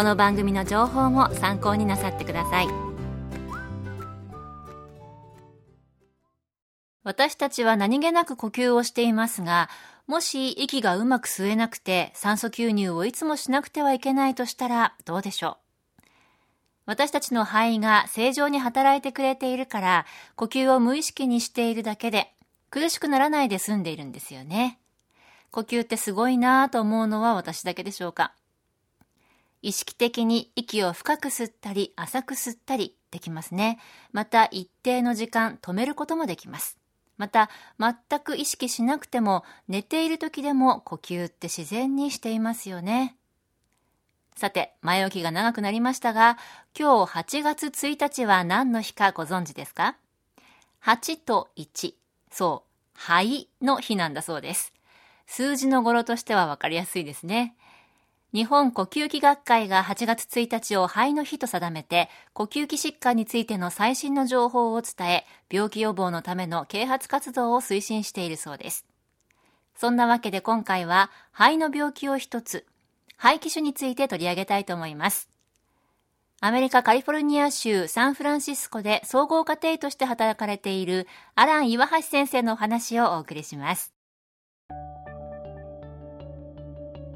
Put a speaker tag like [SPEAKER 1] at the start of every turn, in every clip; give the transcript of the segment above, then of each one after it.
[SPEAKER 1] この番組の情報も参考になさってください。私たちは何気なく呼吸をしていますがもし息がうまく吸えなくて酸素吸入をいつもしなくてはいけないとしたらどうでしょう？私たちの肺が正常に働いてくれているから呼吸を無意識にしているだけで苦しくならないで済んでいるんですよね。呼吸ってすごいなぁと思うのは私だけでしょうか？意識的に息を深く吸ったり浅く吸ったりできますね。また一定の時間止めることもできます。また全く意識しなくても寝ている時でも呼吸って自然にしていますよね。さて、前置きが長くなりましたが、今日8月1日は何の日かご存知ですか ?8 と1。そう、肺の日なんだそうです。数字の語呂としてはわかりやすいですね。日本呼吸器学会が8月1日を肺の日と定めて、呼吸器疾患についての最新の情報を伝え、病気予防のための啓発活動を推進しているそうです。そんなわけで今回は、肺の病気を一つ、肺気腫について取り上げたいと思います。アメリカカリフォルニア州サンフランシスコで総合家庭として働かれているアラン岩橋先生のお話をお送りします。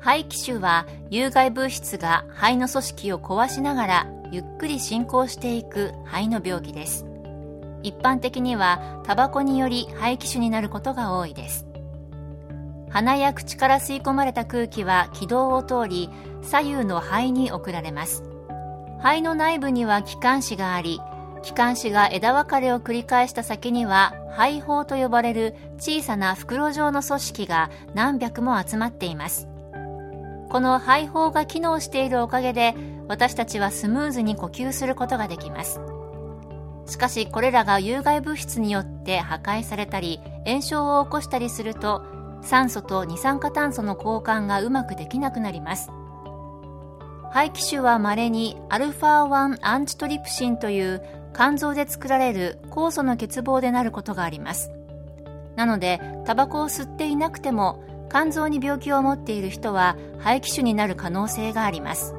[SPEAKER 1] 肺気腫は有害物質が肺の組織を壊しながらゆっくり進行していく肺の病気です。一般的にはタバコにより肺気腫になることが多いです。鼻や口から吸い込まれた空気は気道を通り左右の肺に送られます。肺の内部には気管支があり気管支が枝分かれを繰り返した先には肺胞と呼ばれる小さな袋状の組織が何百も集まっています。この肺胞が機能しているおかげで私たちはスムーズに呼吸することができます。しかしこれらが有害物質によって破壊されたり炎症を起こしたりすると酸素と二酸化炭素の交換がうまくできなくなります。肺気腫は稀にアルファ1アンチトリプシンという肝臓で作られる酵素の欠乏でなることがあります。なのでタバコを吸っていなくても肝臓に病気を持っている人は肺気腫になる可能性があります。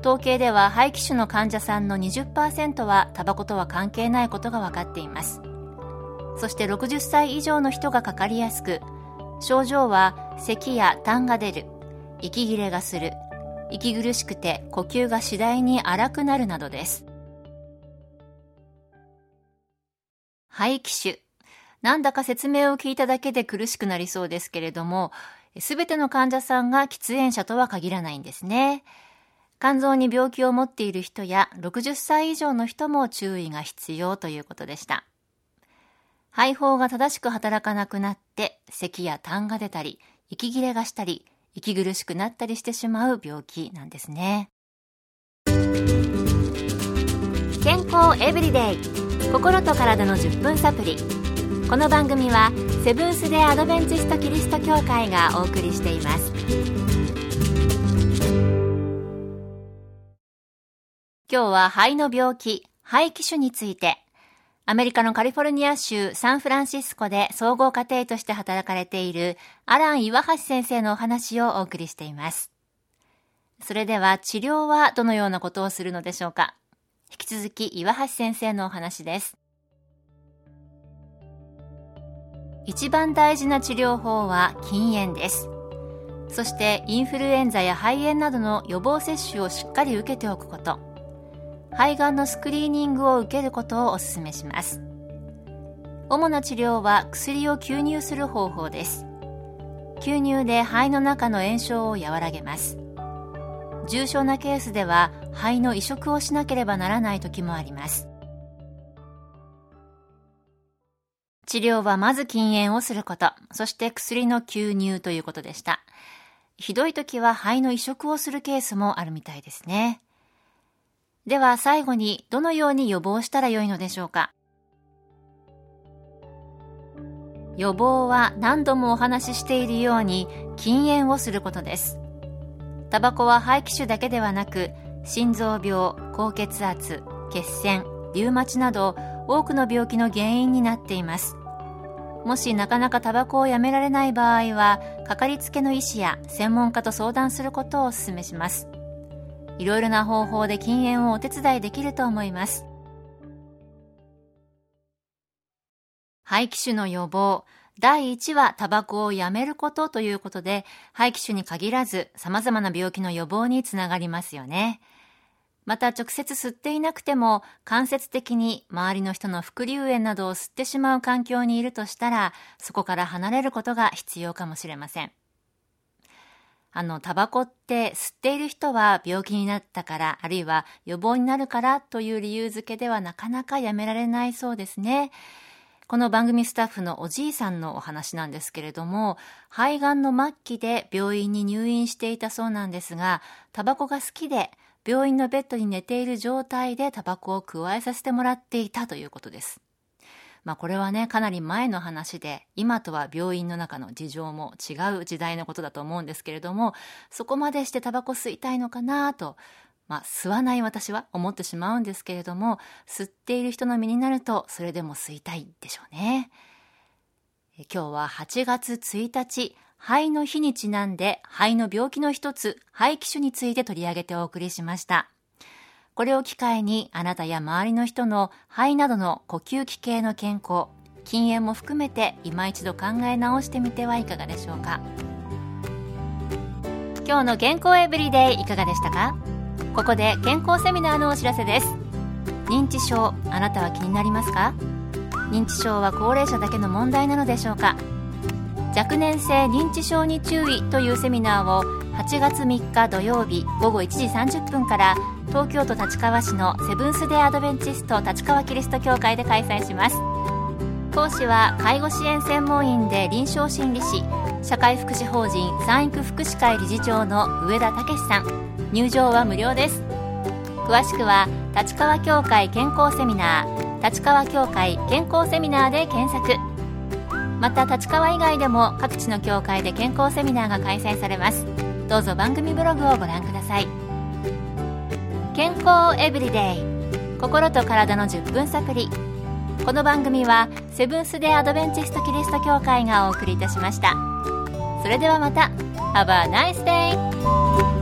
[SPEAKER 1] 統計では肺気腫の患者さんの20%はタバコとは関係ないことが分かっています。そして60歳以上の人がかかりやすく症状は咳や痰が出る息切れがする息苦しくて呼吸が次第に荒くなるなどです。肺気腫なんだか説明を聞いただけで苦しくなりそうですけれども、すべての患者さんが喫煙者とは限らないんですね。肝臓に病気を持っている人や60歳以上の人も注意が必要ということでした。肺胞が正しく働かなくなって、咳や痰が出たり、息切れがしたり、息苦しくなったりしてしまう病気なんですね。健康エブリデイ心と体の10分サプリこの番組はセブンス・デ・アドベンチスト・キリスト教会がお送りしています。今日は肺の病気肺気腫についてアメリカのカリフォルニア州サンフランシスコで総合家庭として働かれているアラン岩橋先生のお話をお送りしています。それでは治療はどのようなことをするのでしょうか。引き続き岩橋先生のお話です。一番大事な治療法は禁煙です。そしてインフルエンザや肺炎などの予防接種をしっかり受けておくこと。肺がんのスクリーニングを受けることをお勧めします。主な治療は薬を吸入する方法です。吸入で肺の中の炎症を和らげます。重症なケースでは肺の移植をしなければならない時もあります。治療はまず禁煙をすること、そして薬の吸入ということでした。ひどい時は肺の移植をするケースもあるみたいですね。では最後にどのように予防したらよいのでしょうか予防は何度もお話ししているように禁煙をすることです。タバコは肺気腫だけではなく心臓病、高血圧、血栓、リウマチなど多くの病気の原因になっています。もしなかなかタバコをやめられない場合はかかりつけの医師や専門家と相談することをお勧めします。いろいろな方法で禁煙をお手伝いできると思います。肺気腫の予防。第1はタバコをやめることということで肺気腫に限らず様々な病気の予防につながりますよね。また直接吸っていなくても間接的に周りの人の副流煙などを吸ってしまう環境にいるとしたらそこから離れることが必要かもしれません。あの、タバコって吸っている人は病気になったから、あるいは予防になるからという理由付けではなかなかやめられないそうですね。この番組スタッフのおじいさんのお話なんですけれども、肺がんの末期で病院に入院していたそうなんですが、タバコが好きで、病院のベッドに寝ている状態でタバコを加えさせてもらっていたということです。まあこれはね、かなり前の話で、今とは病院の中の事情も違う時代のことだと思うんですけれども、そこまでしてタバコ吸いたいのかなと、まあ吸わない私は思ってしまうんですけれども、吸っている人の身になると、それでも吸いたいでしょうね。今日は8月1日、肺の日にちなんで肺の病気の一つ、肺気腫について取り上げてお送りしました。これを機会にあなたや周りの人の肺などの呼吸器系の健康、禁煙も含めて今一度考え直してみてはいかがでしょうか。今日の健康エブリデイいかがでしたか？ここで健康セミナーのお知らせです。認知症、あなたは気になりますか？認知症は高齢者だけの問題なのでしょうか？若年性認知症に注意というセミナーを8月3日土曜日午後1時30分から東京都立川市のセブンス・デー・アドベンチスト立川キリスト教会で開催します。講師は介護支援専門員で臨床心理士社会福祉法人産育福祉会理事長の上田武さん。入場は無料です。詳しくは立川協会健康セミナー立川協会健康セミナーで検索。また立川以外でも各地の協会で健康セミナーが開催されます。どうぞ番組ブログをご覧ください。健康エブリデイ心と体の10分サプリこの番組はセブンス・デ・アドベンチスト・キリスト教会がお送りいたしました。それではまた。Have a nice day!